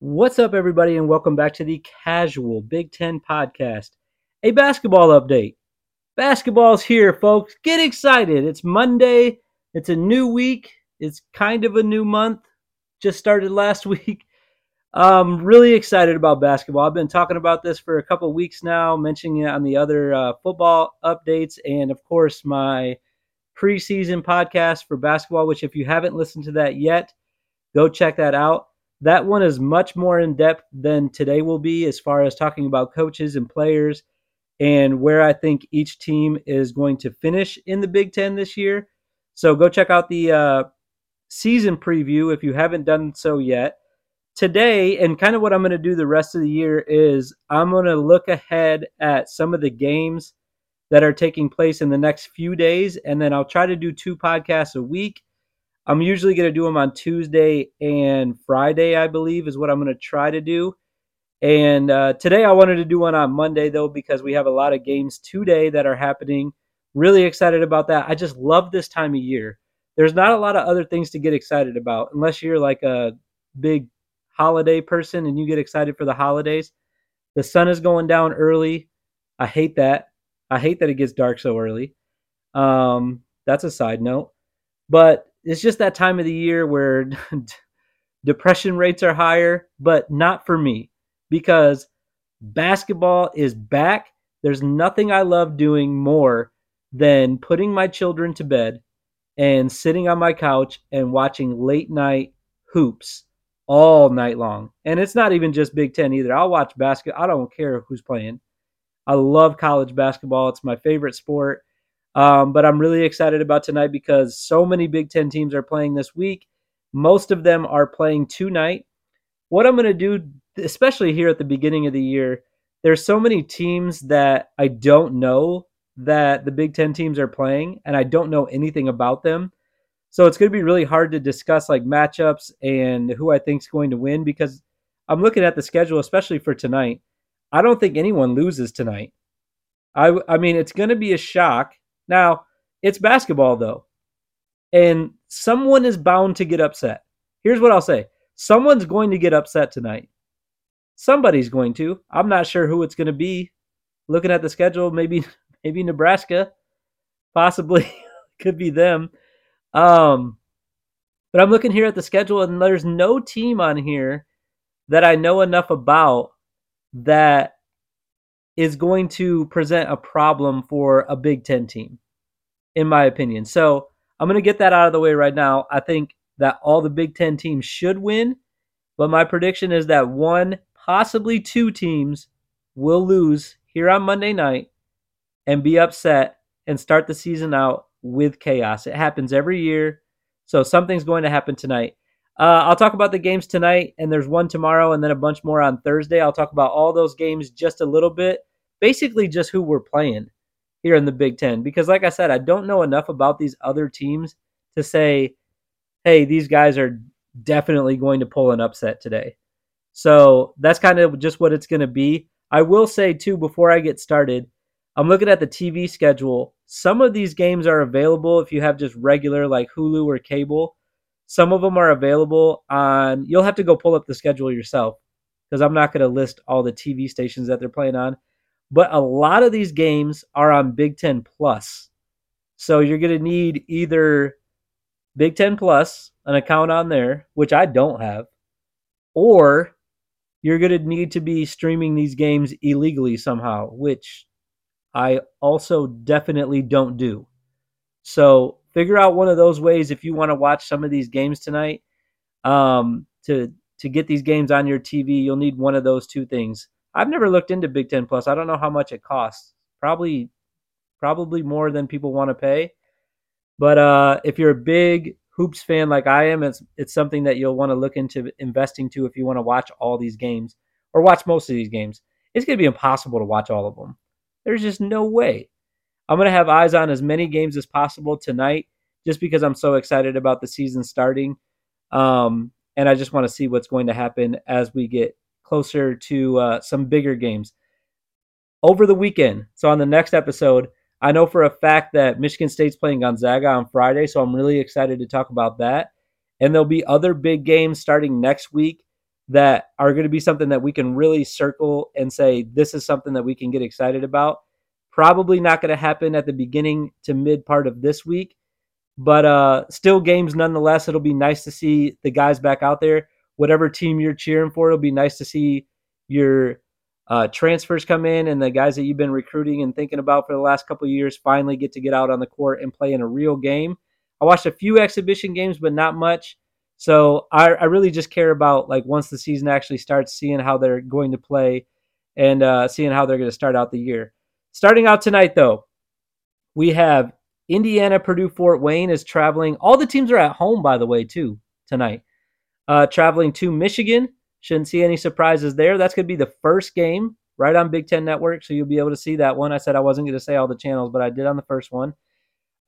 What's up, everybody, and welcome back to the Casual Big Ten Podcast, a basketball update. Basketball's here, folks. Get excited. It's Monday. It's a new week. It's kind of a new month. Just started last week. I'm really excited about basketball. I've been talking about this for a couple weeks now, mentioning it on the other uh, football updates, and of course, my preseason podcast for basketball, which, if you haven't listened to that yet, go check that out. That one is much more in depth than today will be as far as talking about coaches and players and where I think each team is going to finish in the Big Ten this year. So go check out the uh, season preview if you haven't done so yet. Today, and kind of what I'm going to do the rest of the year is I'm going to look ahead at some of the games that are taking place in the next few days, and then I'll try to do two podcasts a week I'm usually going to do them on Tuesday and Friday, I believe, is what I'm going to try to do. And uh, today I wanted to do one on Monday, though, because we have a lot of games today that are happening. Really excited about that. I just love this time of year. There's not a lot of other things to get excited about unless you're like a big holiday person and you get excited for the holidays. The sun is going down early. I hate that. I hate that it gets dark so early. Um, that's a side note. But it's just that time of the year where depression rates are higher, but not for me because basketball is back. There's nothing I love doing more than putting my children to bed and sitting on my couch and watching late night hoops all night long. And it's not even just Big Ten either. I'll watch basketball. I don't care who's playing. I love college basketball. It's my favorite sport. Um, but I'm really excited about tonight because so many Big Ten teams are playing this week. Most of them are playing tonight. What I'm going to do, especially here at the beginning of the year, there's so many teams that I don't know that the Big Ten teams are playing, and I don't know anything about them. So it's going to be really hard to discuss like matchups and who I think is going to win because I'm looking at the schedule, especially for tonight. I don't think anyone loses tonight. I, I mean, it's going to be a shock now, it's basketball though. And someone is bound to get upset. Here's what I'll say. Someone's going to get upset tonight. Somebody's going to. I'm not sure who it's going to be. Looking at the schedule, maybe maybe Nebraska. Possibly could be them. Um but I'm looking here at the schedule and there's no team on here that I know enough about that is going to present a problem for a Big Ten team, in my opinion. So I'm going to get that out of the way right now. I think that all the Big Ten teams should win, but my prediction is that one, possibly two teams will lose here on Monday night and be upset and start the season out with chaos. It happens every year. So something's going to happen tonight. Uh, I'll talk about the games tonight, and there's one tomorrow, and then a bunch more on Thursday. I'll talk about all those games just a little bit, basically just who we're playing here in the Big Ten. Because, like I said, I don't know enough about these other teams to say, hey, these guys are definitely going to pull an upset today. So that's kind of just what it's going to be. I will say, too, before I get started, I'm looking at the TV schedule. Some of these games are available if you have just regular, like Hulu or cable some of them are available on, you'll have to go pull up the schedule yourself because I'm not going to list all the TV stations that they're playing on. But a lot of these games are on Big Ten Plus. So you're going to need either Big Ten Plus, an account on there, which I don't have, or you're going to need to be streaming these games illegally somehow, which I also definitely don't do. So figure out one of those ways if you want to watch some of these games tonight. Um, to to get these games on your TV, you'll need one of those two things. I've never looked into Big Ten Plus. I don't know how much it costs. Probably probably more than people want to pay. But uh, if you're a big hoops fan like I am, it's it's something that you'll want to look into investing to if you want to watch all these games or watch most of these games. It's going to be impossible to watch all of them. There's just no way. I'm going to have eyes on as many games as possible tonight just because I'm so excited about the season starting. Um, and I just want to see what's going to happen as we get closer to uh, some bigger games. Over the weekend, so on the next episode, I know for a fact that Michigan State's playing Gonzaga on Friday, so I'm really excited to talk about that. And there'll be other big games starting next week that are going to be something that we can really circle and say this is something that we can get excited about. Probably not going to happen at the beginning to mid part of this week, but uh, still games nonetheless. It'll be nice to see the guys back out there. Whatever team you're cheering for, it'll be nice to see your uh, transfers come in and the guys that you've been recruiting and thinking about for the last couple years finally get to get out on the court and play in a real game. I watched a few exhibition games, but not much. So I, I really just care about like once the season actually starts, seeing how they're going to play and uh, seeing how they're going to start out the year. Starting out tonight, though, we have Indiana, Purdue, Fort Wayne is traveling. All the teams are at home, by the way, too, tonight. Uh, traveling to Michigan. Shouldn't see any surprises there. That's going to be the first game right on Big Ten Network, so you'll be able to see that one. I said I wasn't going to say all the channels, but I did on the first one.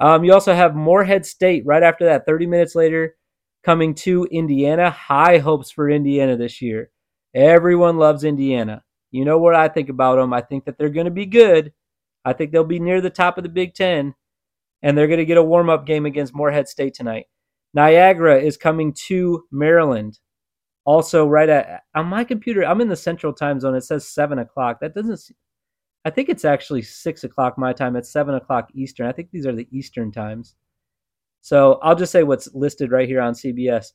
Um, you also have Morehead State right after that, 30 minutes later, coming to Indiana. High hopes for Indiana this year. Everyone loves Indiana. You know what I think about them. I think that they're going to be good. I think they'll be near the top of the Big Ten, and they're going to get a warm up game against Morehead State tonight. Niagara is coming to Maryland. Also, right at on my computer, I'm in the Central Time Zone. It says seven o'clock. That doesn't. I think it's actually six o'clock my time. It's seven o'clock Eastern. I think these are the Eastern times. So I'll just say what's listed right here on CBS.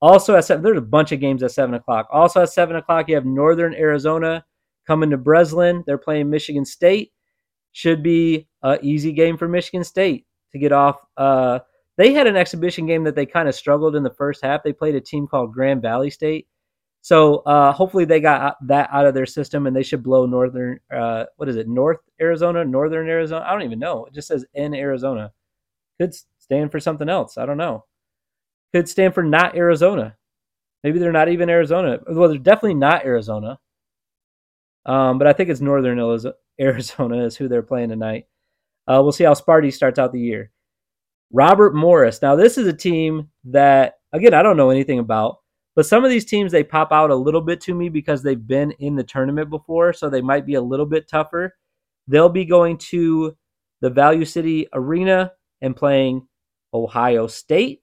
Also at seven, there's a bunch of games at seven o'clock. Also at seven o'clock, you have Northern Arizona coming to Breslin. They're playing Michigan State. Should be an easy game for Michigan State to get off. Uh, they had an exhibition game that they kind of struggled in the first half. They played a team called Grand Valley State. So uh, hopefully they got that out of their system and they should blow Northern, uh, what is it, North Arizona, Northern Arizona? I don't even know. It just says in Arizona. Could stand for something else. I don't know. Could stand for not Arizona. Maybe they're not even Arizona. Well, they're definitely not Arizona. Um, but I think it's Northern Arizona is who they're playing tonight. Uh, we'll see how Sparty starts out the year. Robert Morris. Now, this is a team that, again, I don't know anything about, but some of these teams, they pop out a little bit to me because they've been in the tournament before, so they might be a little bit tougher. They'll be going to the Value City Arena and playing Ohio State.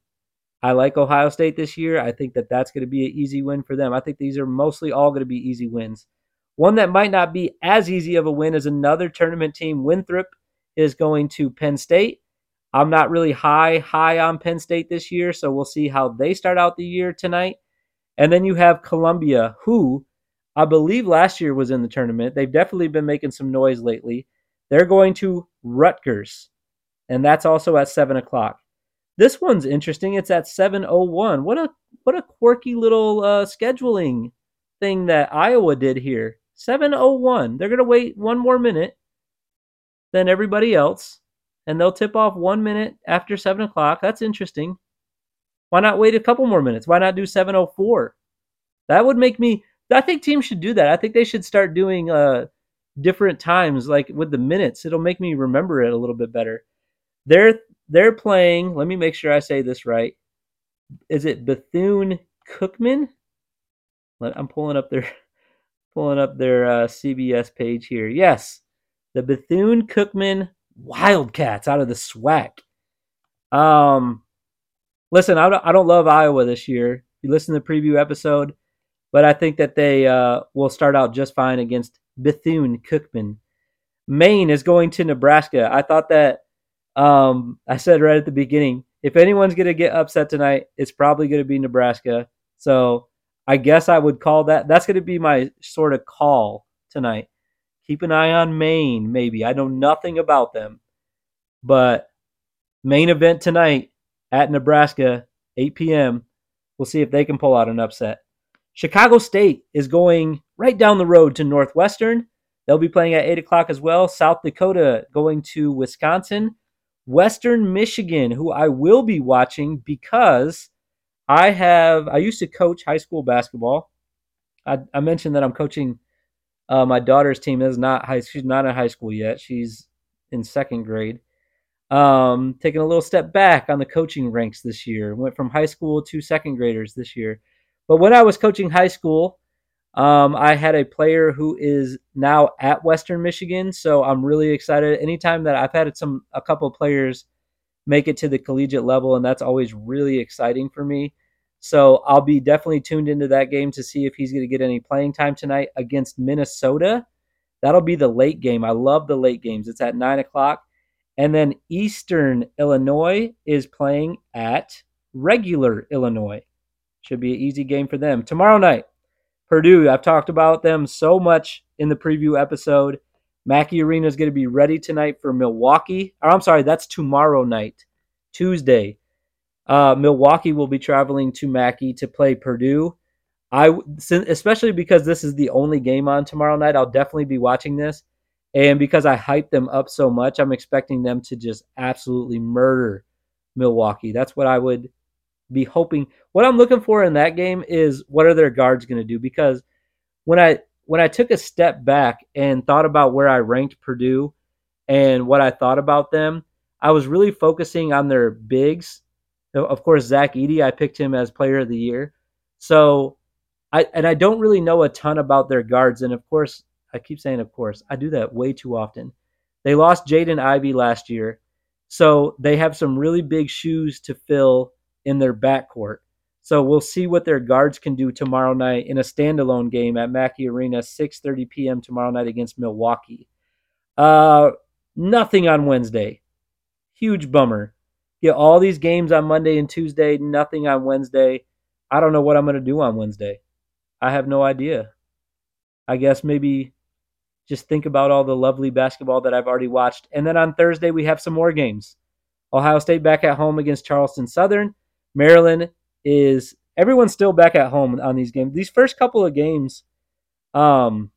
I like Ohio State this year. I think that that's going to be an easy win for them. I think these are mostly all going to be easy wins. One that might not be as easy of a win as another tournament team, Winthrop, is going to Penn State. I'm not really high high on Penn State this year, so we'll see how they start out the year tonight. And then you have Columbia, who I believe last year was in the tournament. They've definitely been making some noise lately. They're going to Rutgers, and that's also at seven o'clock. This one's interesting. It's at 7:01. What a what a quirky little uh, scheduling thing that Iowa did here. 7:01. They're gonna wait one more minute than everybody else, and they'll tip off one minute after seven o'clock. That's interesting. Why not wait a couple more minutes? Why not do 7:04? That would make me. I think teams should do that. I think they should start doing uh, different times, like with the minutes. It'll make me remember it a little bit better. They're they're playing. Let me make sure I say this right. Is it Bethune Cookman? I'm pulling up their pulling up their uh, CBS page here. Yes, the Bethune Cookman Wildcats out of the SWAC. Um, listen, I don't, I don't love Iowa this year. You listen to the preview episode, but I think that they uh, will start out just fine against Bethune Cookman. Maine is going to Nebraska. I thought that um, I said right at the beginning, if anyone's going to get upset tonight, it's probably going to be Nebraska. So I guess I would call that. That's going to be my sort of call tonight. Keep an eye on Maine, maybe. I know nothing about them. But main event tonight at Nebraska, 8 p.m. We'll see if they can pull out an upset. Chicago State is going right down the road to Northwestern. They'll be playing at 8 o'clock as well. South Dakota going to Wisconsin. Western Michigan, who I will be watching because I have I used to coach high school basketball. I, I mentioned that I'm coaching uh, my daughter's team is not high. She's not in high school yet. She's in second grade. Um, taking a little step back on the coaching ranks this year. Went from high school to second graders this year. But when I was coaching high school, um, I had a player who is now at Western Michigan, so I'm really excited. Anytime that I've had some a couple players make it to the collegiate level, and that's always really exciting for me. So I'll be definitely tuned into that game to see if he's going to get any playing time tonight against Minnesota. That'll be the late game. I love the late games. It's at nine o'clock. And then Eastern Illinois is playing at regular Illinois. Should be an easy game for them. Tomorrow night, Purdue. I've talked about them so much in the preview episode. Mackey Arena is going to be ready tonight for Milwaukee. Or I'm sorry, that's tomorrow night, Tuesday. Uh, Milwaukee will be traveling to Mackey to play Purdue. I especially because this is the only game on tomorrow night. I'll definitely be watching this, and because I hyped them up so much, I'm expecting them to just absolutely murder Milwaukee. That's what I would be hoping. What I'm looking for in that game is what are their guards going to do? Because when I when I took a step back and thought about where I ranked Purdue and what I thought about them, I was really focusing on their bigs. Of course, Zach Edey, I picked him as player of the year. So I and I don't really know a ton about their guards. And of course, I keep saying of course, I do that way too often. They lost Jaden Ivey last year. So they have some really big shoes to fill in their backcourt. So we'll see what their guards can do tomorrow night in a standalone game at Mackey Arena, 6:30 p.m. tomorrow night against Milwaukee. Uh, nothing on Wednesday. Huge bummer. Get all these games on Monday and Tuesday, nothing on Wednesday. I don't know what I'm going to do on Wednesday. I have no idea. I guess maybe just think about all the lovely basketball that I've already watched. And then on Thursday, we have some more games. Ohio State back at home against Charleston Southern. Maryland is everyone's still back at home on these games. These first couple of games, um,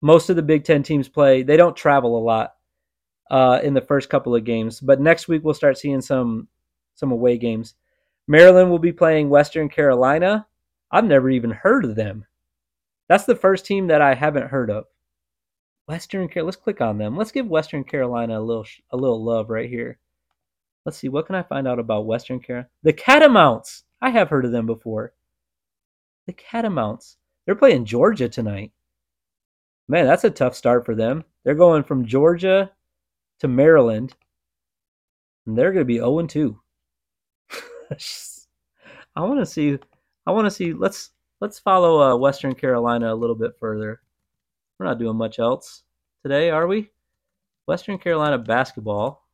most of the Big Ten teams play. They don't travel a lot uh, in the first couple of games, but next week we'll start seeing some some away games. Maryland will be playing Western Carolina. I've never even heard of them. That's the first team that I haven't heard of. Western Carolina. Let's click on them. Let's give Western Carolina a little a little love right here. Let's see, what can I find out about Western Carolina? The Catamounts. I have heard of them before. The Catamounts. They're playing Georgia tonight. Man, that's a tough start for them. They're going from Georgia to Maryland, and they're going to be 0 2. I want to see. I want to see. Let's let's follow uh, Western Carolina a little bit further. We're not doing much else today, are we? Western Carolina basketball.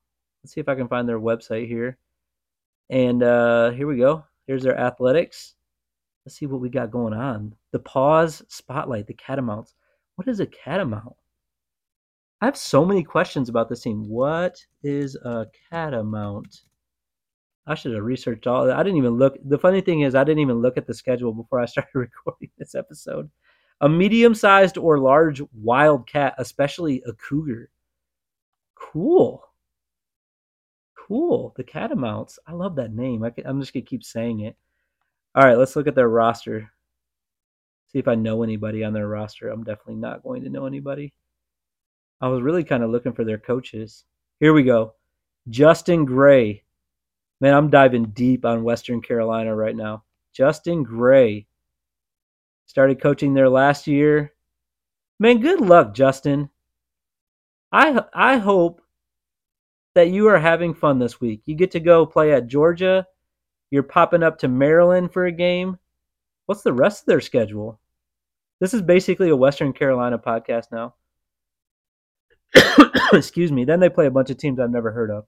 Let's see if I can find their website here. And uh, here we go. Here's their athletics. Let's see what we got going on. The pause spotlight, the catamounts. What is a catamount? I have so many questions about this team. What is a catamount? I should have researched all. that. I didn't even look. The funny thing is, I didn't even look at the schedule before I started recording this episode. A medium-sized or large wild cat, especially a cougar. Cool cool. The Catamounts. I love that name. I am just gonna keep saying it. All right, let's look at their roster. See if I know anybody on their roster. I'm definitely not going to know anybody. I was really kind of looking for their coaches. Here we go. Justin Gray. Man, I'm diving deep on Western Carolina right now. Justin Gray started coaching there last year. Man, good luck, Justin. I I hope that you are having fun this week. You get to go play at Georgia. You're popping up to Maryland for a game. What's the rest of their schedule? This is basically a Western Carolina podcast now. Excuse me. Then they play a bunch of teams I've never heard of.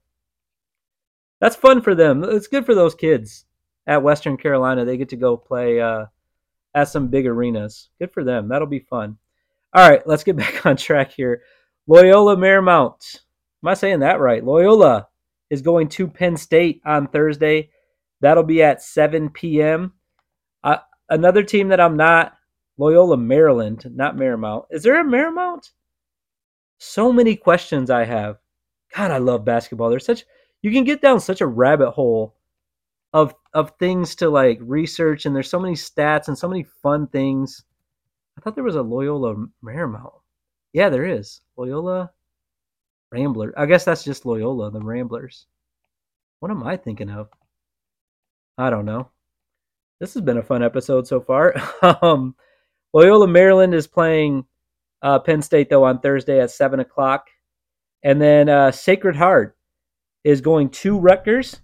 That's fun for them. It's good for those kids at Western Carolina. They get to go play uh, at some big arenas. Good for them. That'll be fun. All right, let's get back on track here. Loyola Marymount Am I saying that right? Loyola is going to Penn State on Thursday. That'll be at 7 p.m. Uh, another team that I'm not Loyola, Maryland, not Marymount. Is there a Marymount? So many questions I have. God, I love basketball. There's such you can get down such a rabbit hole of of things to like research, and there's so many stats and so many fun things. I thought there was a Loyola Marymount. Yeah, there is. Loyola Rambler. I guess that's just Loyola, the Ramblers. What am I thinking of? I don't know. This has been a fun episode so far. um, Loyola Maryland is playing uh, Penn State though on Thursday at seven o'clock, and then uh, Sacred Heart is going to Rutgers.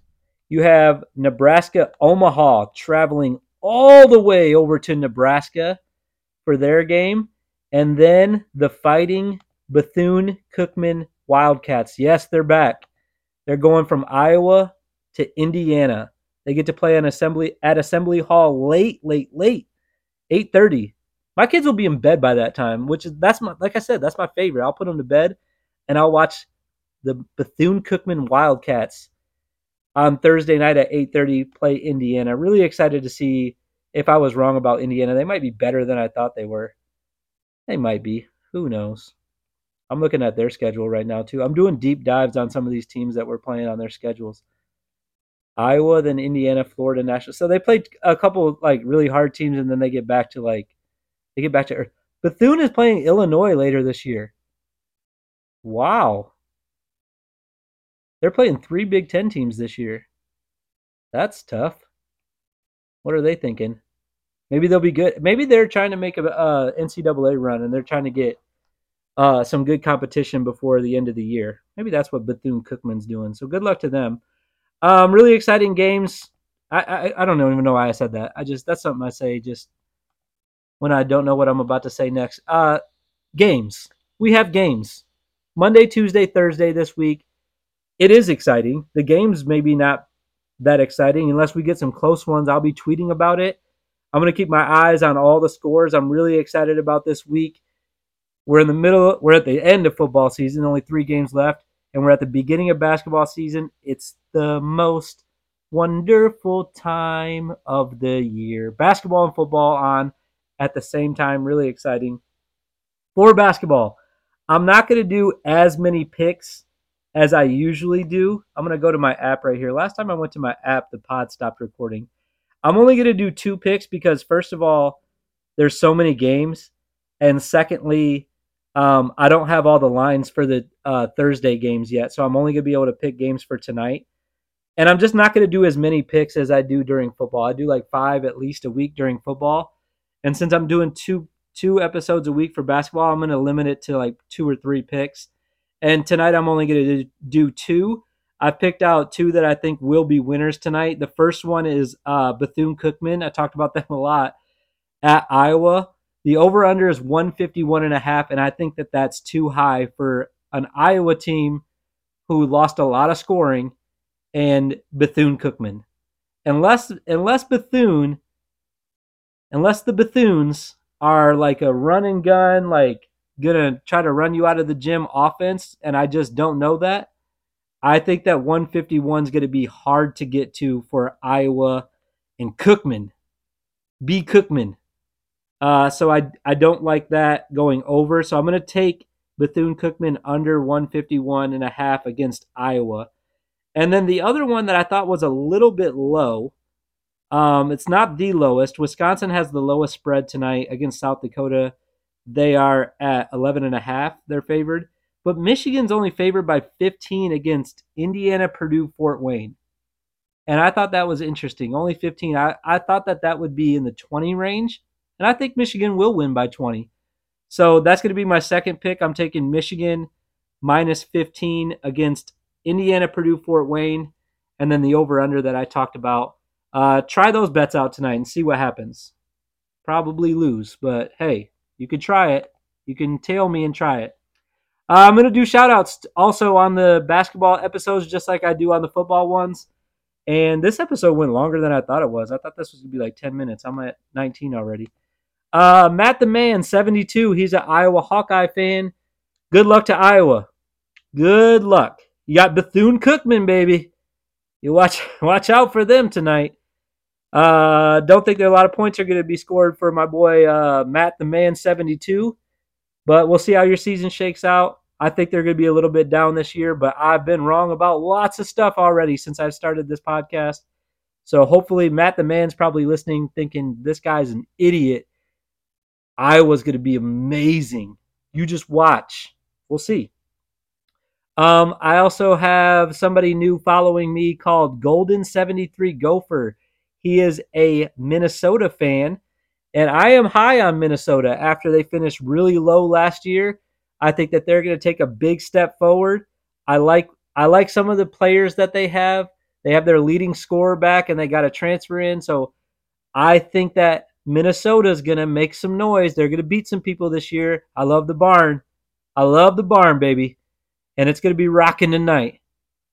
You have Nebraska Omaha traveling all the way over to Nebraska for their game. And then the fighting Bethune Cookman Wildcats. Yes, they're back. They're going from Iowa to Indiana. They get to play on assembly at Assembly Hall late, late, late, eight thirty. My kids will be in bed by that time, which is that's my like I said, that's my favorite. I'll put them to bed, and I'll watch the Bethune Cookman Wildcats on Thursday night at eight thirty play Indiana. Really excited to see if I was wrong about Indiana. They might be better than I thought they were. They might be. Who knows? I'm looking at their schedule right now too. I'm doing deep dives on some of these teams that we're playing on their schedules. Iowa, then Indiana, Florida, National. So they played a couple like really hard teams, and then they get back to like they get back to Earth. Bethune is playing Illinois later this year. Wow. They're playing three Big Ten teams this year. That's tough. What are they thinking? Maybe they'll be good. Maybe they're trying to make a uh, NCAA run, and they're trying to get uh, some good competition before the end of the year. Maybe that's what Bethune Cookman's doing. So good luck to them. Um, really exciting games. I, I I don't even know why I said that. I just that's something I say just when I don't know what I'm about to say next. Uh, games. We have games. Monday, Tuesday, Thursday this week. It is exciting. The games maybe not that exciting unless we get some close ones. I'll be tweeting about it. I'm going to keep my eyes on all the scores. I'm really excited about this week. We're in the middle, we're at the end of football season, only three games left and we're at the beginning of basketball season. It's the most wonderful time of the year. Basketball and football on at the same time, really exciting. For basketball, I'm not going to do as many picks as I usually do. I'm going to go to my app right here. Last time I went to my app, the pod stopped recording. I'm only going to do two picks because, first of all, there's so many games. And secondly, um, I don't have all the lines for the uh, Thursday games yet, so I'm only going to be able to pick games for tonight. And I'm just not going to do as many picks as I do during football. I do like five at least a week during football. And since I'm doing two two episodes a week for basketball, I'm going to limit it to like two or three picks. And tonight I'm only going to do two. I've picked out two that I think will be winners tonight. The first one is uh, Bethune Cookman. I talked about them a lot at Iowa. The over under is 151 and a half, and I think that that's too high for an Iowa team who lost a lot of scoring and Bethune Cookman. Unless unless Bethune unless the Bethunes are like a run and gun, like gonna try to run you out of the gym offense, and I just don't know that. I think that 151 is going to be hard to get to for Iowa and Cookman. B. Cookman. Uh, so I I don't like that going over. So I'm going to take Bethune Cookman under 151 and a half against Iowa. And then the other one that I thought was a little bit low. Um, it's not the lowest. Wisconsin has the lowest spread tonight against South Dakota. They are at 11 and a half. They're favored, but Michigan's only favored by 15 against Indiana, Purdue, Fort Wayne. And I thought that was interesting. Only 15. I, I thought that that would be in the 20 range. And I think Michigan will win by 20. So that's going to be my second pick. I'm taking Michigan minus 15 against Indiana, Purdue, Fort Wayne, and then the over under that I talked about. Uh, try those bets out tonight and see what happens. Probably lose, but hey, you can try it. You can tail me and try it. Uh, I'm going to do shout outs also on the basketball episodes, just like I do on the football ones. And this episode went longer than I thought it was. I thought this was going to be like 10 minutes. I'm at 19 already. Uh, Matt the Man, 72. He's an Iowa Hawkeye fan. Good luck to Iowa. Good luck. You got Bethune Cookman, baby. You watch watch out for them tonight. Uh, don't think that a lot of points are going to be scored for my boy uh, Matt the Man, 72. But we'll see how your season shakes out. I think they're going to be a little bit down this year, but I've been wrong about lots of stuff already since I've started this podcast. So hopefully, Matt the Man's probably listening, thinking this guy's an idiot Iowa's going to be amazing. You just watch. We'll see. Um, I also have somebody new following me called Golden73 Gopher. He is a Minnesota fan, and I am high on Minnesota after they finished really low last year. I think that they're going to take a big step forward. I like I like some of the players that they have. They have their leading scorer back and they got a transfer in. So I think that Minnesota is going to make some noise. They're going to beat some people this year. I love the barn. I love the barn, baby. And it's going to be rocking tonight.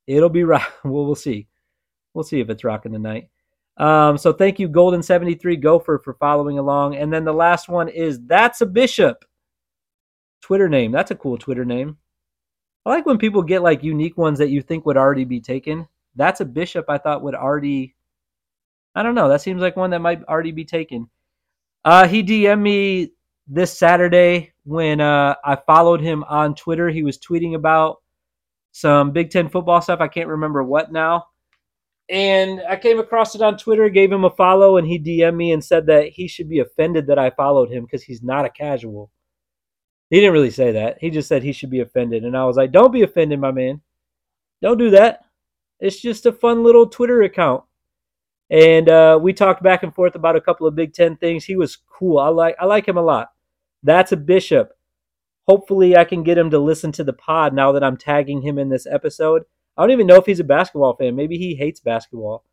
It'll be rock. Well, we'll see. We'll see if it's rocking tonight. Um, so thank you, Golden73 Gopher, for following along. And then the last one is That's a Bishop. Twitter name. That's a cool Twitter name. I like when people get like unique ones that you think would already be taken. That's a Bishop I thought would already. I don't know. That seems like one that might already be taken. Uh, he DM'd me this Saturday when uh, I followed him on Twitter. He was tweeting about some Big Ten football stuff. I can't remember what now. And I came across it on Twitter, gave him a follow, and he DM'd me and said that he should be offended that I followed him because he's not a casual. He didn't really say that. He just said he should be offended. And I was like, don't be offended, my man. Don't do that. It's just a fun little Twitter account. And uh, we talked back and forth about a couple of Big Ten things. He was cool. I like I like him a lot. That's a bishop. Hopefully, I can get him to listen to the pod now that I'm tagging him in this episode. I don't even know if he's a basketball fan. Maybe he hates basketball,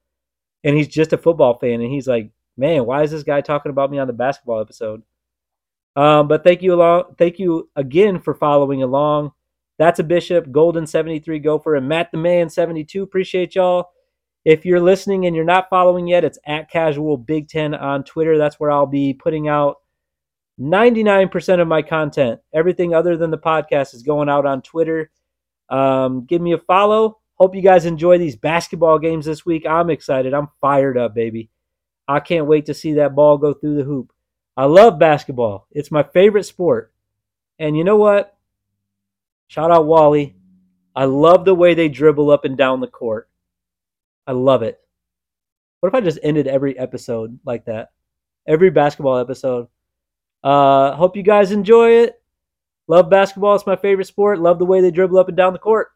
and he's just a football fan. And he's like, "Man, why is this guy talking about me on the basketball episode?" Um, but thank you along. Thank you again for following along. That's a Bishop, Golden 73 Gopher, and Matt the Man 72. Appreciate y'all. If you're listening and you're not following yet, it's at Casual Big Ten on Twitter. That's where I'll be putting out 99% of my content. Everything other than the podcast is going out on Twitter. Um, give me a follow. Hope you guys enjoy these basketball games this week. I'm excited. I'm fired up, baby. I can't wait to see that ball go through the hoop. I love basketball. It's my favorite sport. And you know what? Shout out Wally. I love the way they dribble up and down the court. I love it. What if I just ended every episode like that? Every basketball episode. Uh, hope you guys enjoy it. Love basketball. It's my favorite sport. Love the way they dribble up and down the court.